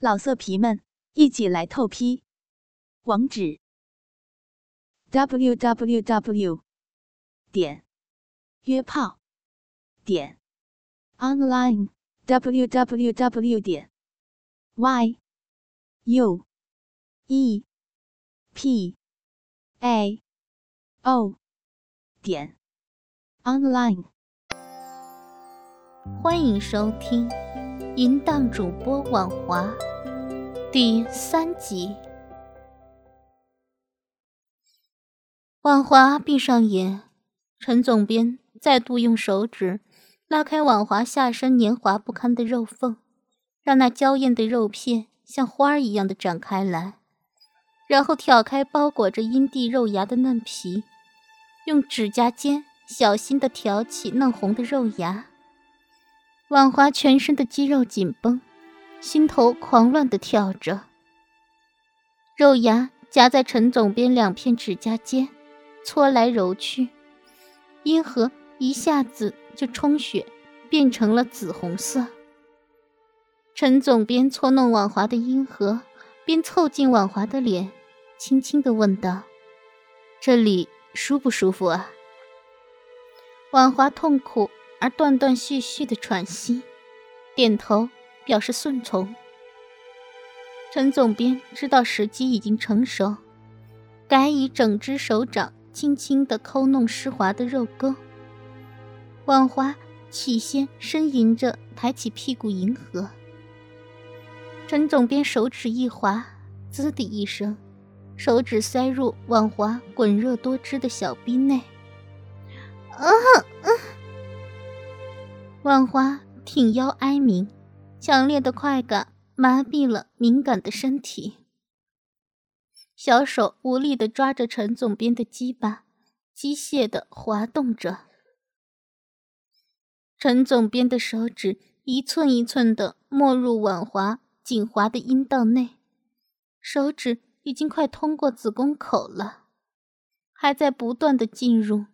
老色皮们，一起来透批！网址：w w w 点约炮点 online w w w 点 y u e p a o 点 online。欢迎收听，淫荡主播婉华。第三集，婉华闭上眼，陈总编再度用手指拉开婉华下身黏滑不堪的肉缝，让那娇艳的肉片像花儿一样的展开来，然后挑开包裹着阴蒂肉芽的嫩皮，用指甲尖小心的挑起嫩红的肉芽。婉华全身的肌肉紧绷。心头狂乱的跳着，肉芽夹在陈总编两片指甲间，搓来揉去，阴核一下子就充血，变成了紫红色。陈总编搓弄婉华的阴核，边凑近婉华的脸，轻轻的问道：“这里舒不舒服啊？”婉华痛苦而断断续续的喘息，点头。表示顺从。陈总编知道时机已经成熟，改以整只手掌轻轻地抠弄湿滑的肉沟。婉华起先呻吟着抬起屁股迎合。陈总编手指一滑，滋的一声，手指塞入婉华滚热多汁的小臂内。啊啊！婉华挺腰哀鸣。强烈的快感麻痹了敏感的身体，小手无力的抓着陈总编的鸡巴，机械的滑动着。陈总编的手指一寸一寸的没入婉华紧滑的阴道内，手指已经快通过子宫口了，还在不断的进入，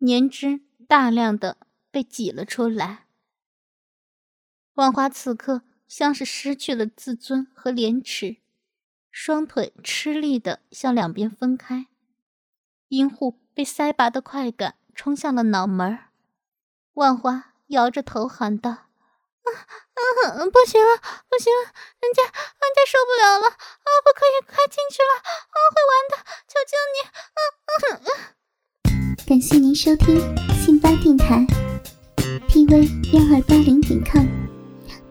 粘汁大量的被挤了出来。万花此刻像是失去了自尊和廉耻，双腿吃力的向两边分开，阴户被塞拔的快感冲向了脑门儿。万花摇着头喊道：“啊啊，不行了，不行了，人家人家受不了了啊！不可以，快进去了啊！会完的，求求你！”啊啊！感谢您收听信巴电台，tv 幺二八零点 com。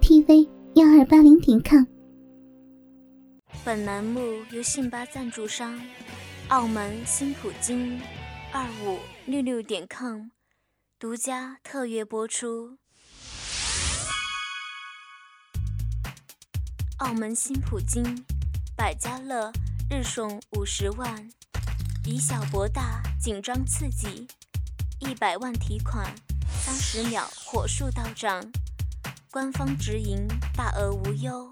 Tv 幺二八零点 com。本栏目由信巴赞助商澳门新普京二五六六点 com 独家特约播出。澳门新普京百家乐日送五十万，以小博大，紧张刺激，一百万提款，三十秒火速到账。官方直营，大额无忧，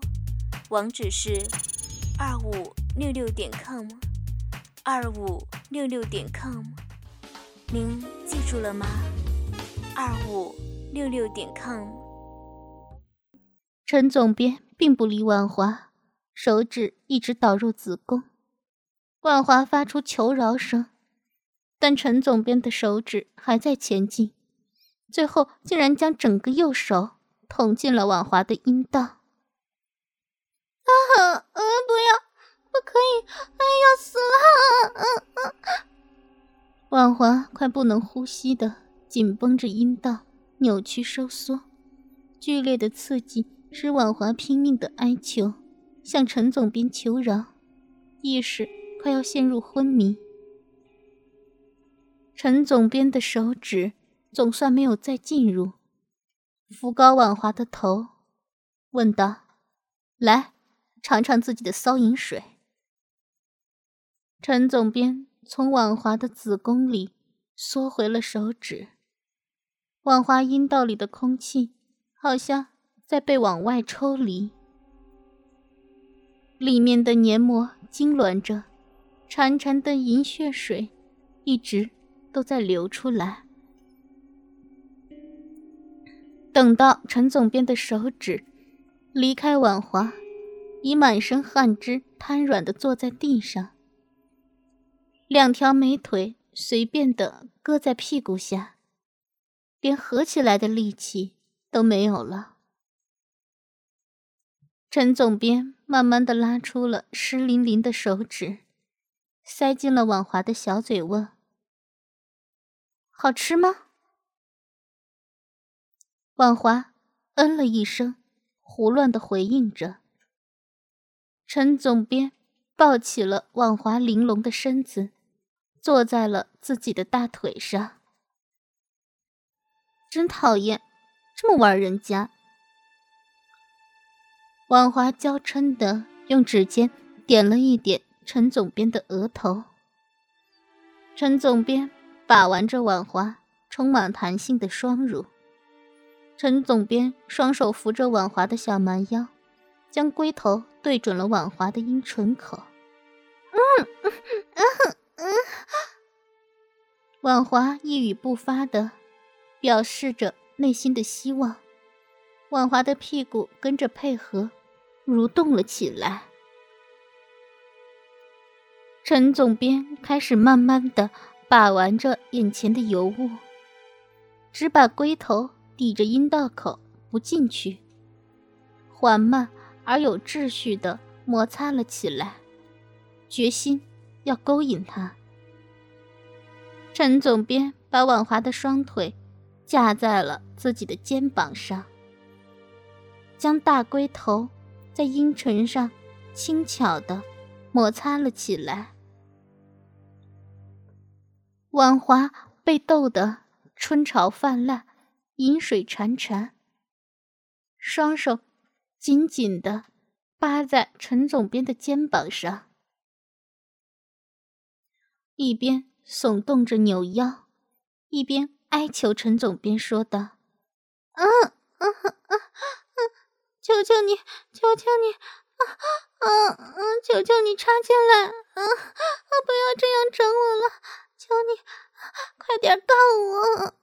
网址是二五六六点 com，二五六六点 com，您记住了吗？二五六六点 com。陈总编并不理婉华，手指一直导入子宫，婉华发出求饶声，但陈总编的手指还在前进，最后竟然将整个右手。捅进了婉华的阴道。啊！嗯，不要，不可以！哎，要死了！婉华快不能呼吸的紧绷着阴道，扭曲收缩，剧烈的刺激使婉华拼命的哀求，向陈总编求饶，意识快要陷入昏迷。陈总编的手指总算没有再进入。扶高婉华的头，问道：“来，尝尝自己的骚淫水。”陈总编从婉华的子宫里缩回了手指，婉华阴道里的空气好像在被往外抽离，里面的黏膜痉挛着，潺潺的银血水一直都在流出来。等到陈总编的手指离开婉华，已满身汗汁，瘫软的坐在地上，两条美腿随便的搁在屁股下，连合起来的力气都没有了。陈总编慢慢的拉出了湿淋淋的手指，塞进了婉华的小嘴，问：“好吃吗？”婉华嗯了一声，胡乱的回应着。陈总编抱起了婉华玲珑的身子，坐在了自己的大腿上。真讨厌，这么玩人家！婉华娇嗔的用指尖点了一点陈总编的额头。陈总编把玩着婉华充满弹性的双乳。陈总编双手扶着婉华的小蛮腰。将龟头对准了婉华的阴唇口，嗯嗯嗯，婉华一语不发的表示着内心的希望，婉华的屁股跟着配合蠕动了起来。陈总编开始慢慢的把玩着眼前的尤物，只把龟头抵着阴道口不进去，缓慢。而有秩序的摩擦了起来，决心要勾引他。陈总编把婉华的双腿架在了自己的肩膀上，将大龟头在阴唇上轻巧的摩擦了起来。婉华被逗得春潮泛滥，饮水潺潺，双手。紧紧的扒在陈总编的肩膀上，一边耸动着扭腰，一边哀求陈总编说道：“啊啊啊啊！求求你，求求你，啊啊啊！求求你插进来，啊啊！不要这样整我了，求你，快点告我！”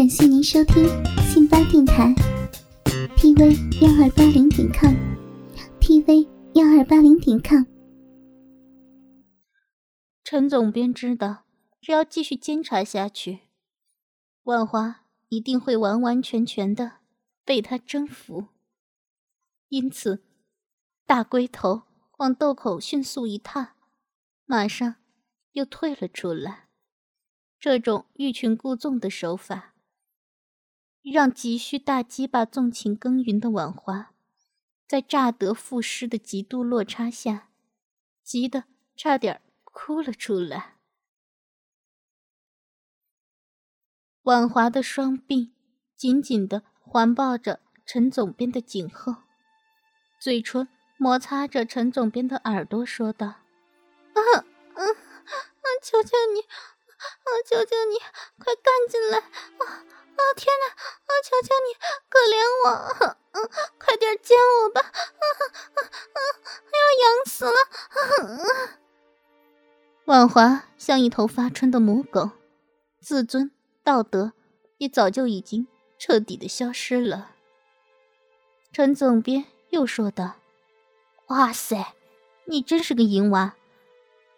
感谢您收听信巴电台。tv 幺二八零点 com，tv 幺二八零点 com。陈总编知道，只要继续监察下去，万华一定会完完全全的被他征服。因此，大龟头往豆口迅速一踏，马上又退了出来。这种欲擒故纵的手法。让急需大鸡巴纵情耕耘的婉华，在乍得赋诗的极度落差下，急得差点哭了出来。婉华的双臂紧紧的环抱着陈总编的颈后，嘴唇摩擦着陈总编的耳朵，说道：“啊啊啊！求求你，啊求求你，快干进来啊！”啊天哪！啊，求求你，可怜我！快点奸我吧！啊啊啊！要痒死了！婉华像一头发春的母狗，自尊、道德也早就已经彻底的消失了。陈总编又说道：“哇塞，你真是个淫娃，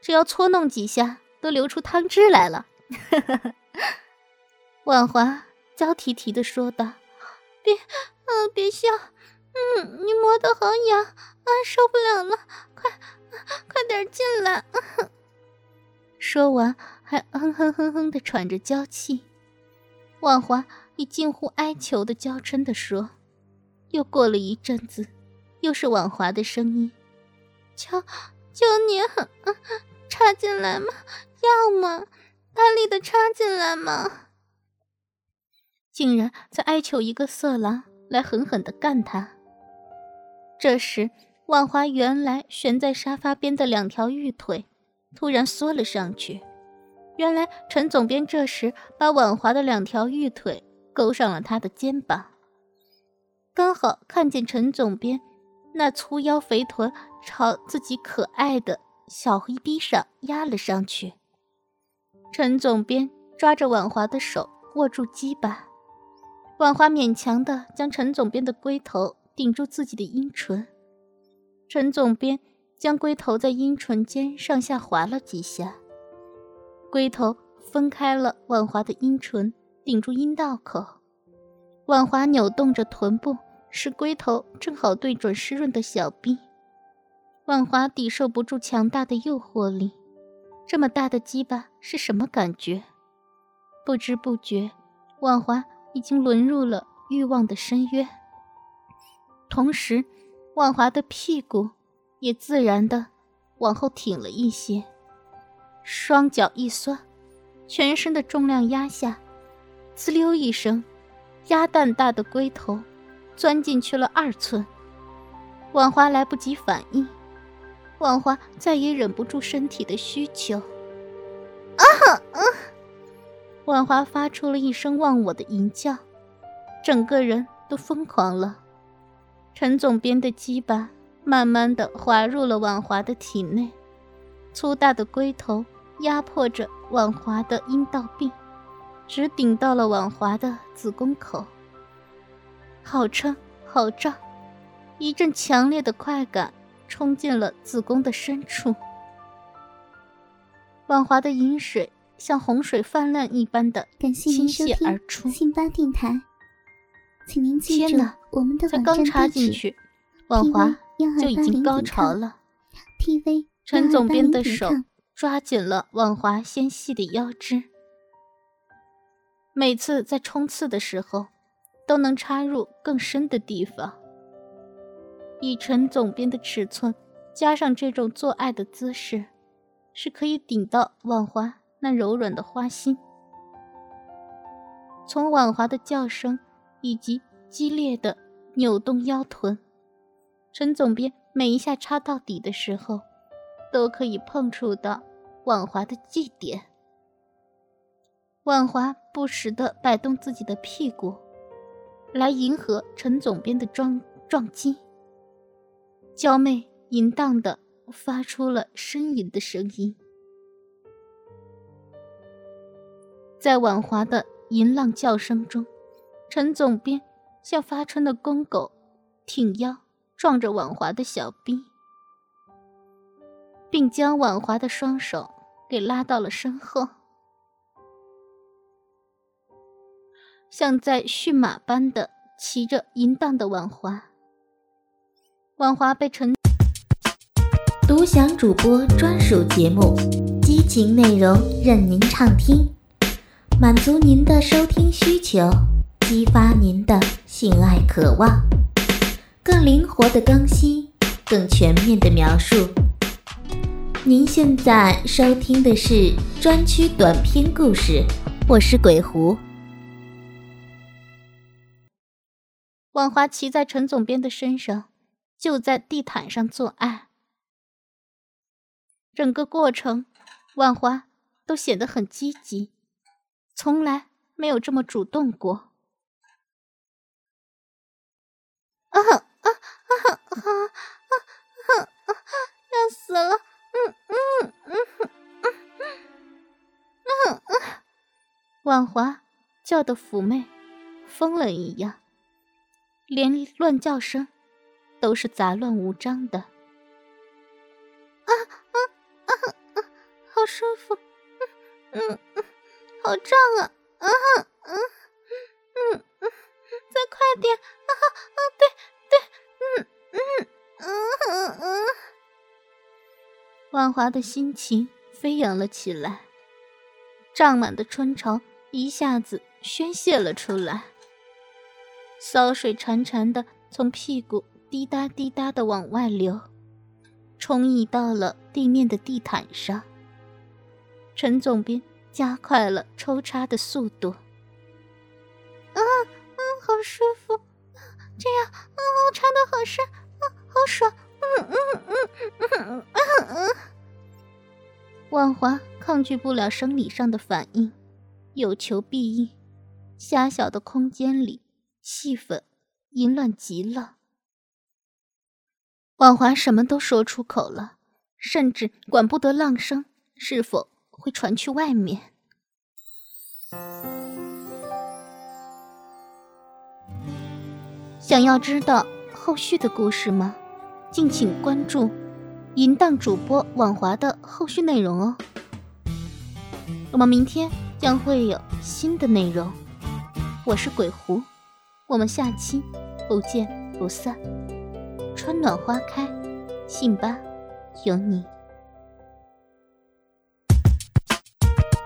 只要搓弄几下，都流出汤汁来了。”婉华。娇啼啼的说道：“别，啊，别笑，嗯，你磨的好痒，啊，受不了了，快，快点进来。”说完，还哼哼哼哼的喘着娇气。婉华以近乎哀求的娇嗔的说。又过了一阵子，又是婉华的声音：“求，求你，插进来嘛，要么大力的插进来嘛。”竟然在哀求一个色狼来狠狠的干他。这时，婉华原来悬在沙发边的两条玉腿突然缩了上去。原来陈总编这时把婉华的两条玉腿勾上了他的肩膀，刚好看见陈总编那粗腰肥臀朝自己可爱的小黑逼上压了上去。陈总编抓着婉华的手握住鸡巴。婉华勉强的将陈总编的龟头顶住自己的阴唇，陈总编将龟头在阴唇间上下划了几下，龟头分开了婉华的阴唇，顶住阴道口。婉华扭动着臀部，使龟头正好对准湿润的小臂。婉华抵受不住强大的诱惑力，这么大的鸡巴是什么感觉？不知不觉，婉华已经沦入了欲望的深渊。同时，婉华的屁股也自然的往后挺了一些，双脚一酸，全身的重量压下，滋溜一声，鸭蛋大的龟头钻进去了二寸。婉华来不及反应。婉华再也忍不住身体的需求，啊啊！婉华发出了一声忘我的淫叫，整个人都疯狂了。陈总编的鸡巴慢慢的滑入了婉华的体内，粗大的龟头压迫着婉华的阴道壁，直顶到了婉华的子宫口。好撑，好胀，一阵强烈的快感。冲进了子宫的深处，婉华的饮水像洪水泛滥一般的倾泻而出。信巴电台，请您记住我们的才刚插进去，婉华就已经高潮了。TV，陈总编的手抓紧了婉华纤细的腰肢，每次在冲刺的时候，都能插入更深的地方。以陈总编的尺寸，加上这种做爱的姿势，是可以顶到婉华那柔软的花心。从婉华的叫声以及激烈的扭动腰臀，陈总编每一下插到底的时候，都可以碰触到婉华的祭点。婉华不时地摆动自己的屁股，来迎合陈总编的撞撞击。娇媚淫荡的发出了呻吟的声音，在婉华的淫浪叫声中，陈总编像发春的公狗，挺腰撞着婉华的小臂，并将婉华的双手给拉到了身后，像在驯马般的骑着淫荡的婉华。婉华被陈独享主播专属节目，激情内容任您畅听，满足您的收听需求，激发您的性爱渴望，更灵活的更新，更全面的描述。您现在收听的是专区短篇故事，我是鬼狐。婉华骑在陈总编的身上。就在地毯上做爱，整个过程，万华都显得很积极，从来没有这么主动过。啊啊啊啊啊啊啊！要死了！嗯嗯嗯嗯嗯嗯！万华叫的妩媚，疯了一样，连乱叫声。都是杂乱无章的，啊啊啊啊！好舒服，嗯嗯嗯，好胀啊，啊嗯嗯嗯，再快点，啊啊对对，嗯嗯嗯嗯嗯。万华的心情飞扬了起来，胀满的春潮一下子宣泄了出来，骚水潺潺的从屁股。滴答滴答的往外流，冲溢到了地面的地毯上。陈总编加快了抽插的速度。啊啊，好舒服，这样啊，插的好深，啊，好爽，嗯嗯嗯嗯嗯嗯。万华抗拒不了生理上的反应，有求必应，狭小的空间里，气氛淫乱极了。婉华什么都说出口了，甚至管不得浪声是否会传去外面。想要知道后续的故事吗？敬请关注淫荡主播网华的后续内容哦。我们明天将会有新的内容。我是鬼狐，我们下期不见不散。春暖花开，信吧，有你。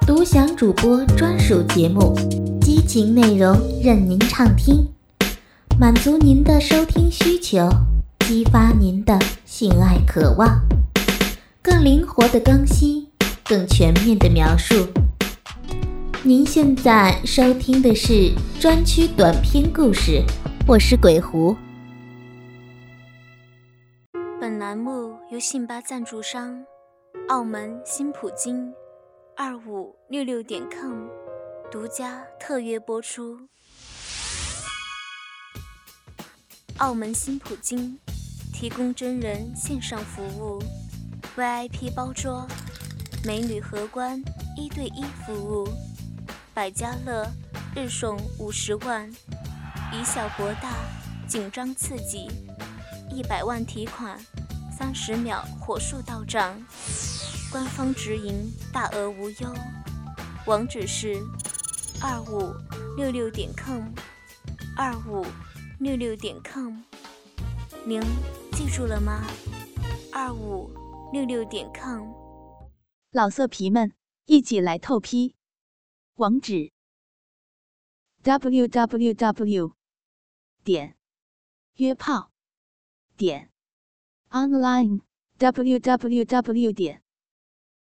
独享主播专属节目，激情内容任您畅听，满足您的收听需求，激发您的性爱渴望，更灵活的更新，更全面的描述。您现在收听的是专区短篇故事，我是鬼狐。本栏目由信吧赞助商澳门新普京。二五六六点 com 独家特约播出。澳门新普京提供真人线上服务，VIP 包桌，美女荷官一对一服务，百家乐日送五十万，以小博大，紧张刺激，一百万提款，三十秒火速到账。官方直营，大额无忧。网址是二五六六点 com，二五六六点 com。您记住了吗？二五六六点 com。老色皮们，一起来透批！网址：w w w. 点约炮点 online w w w. 点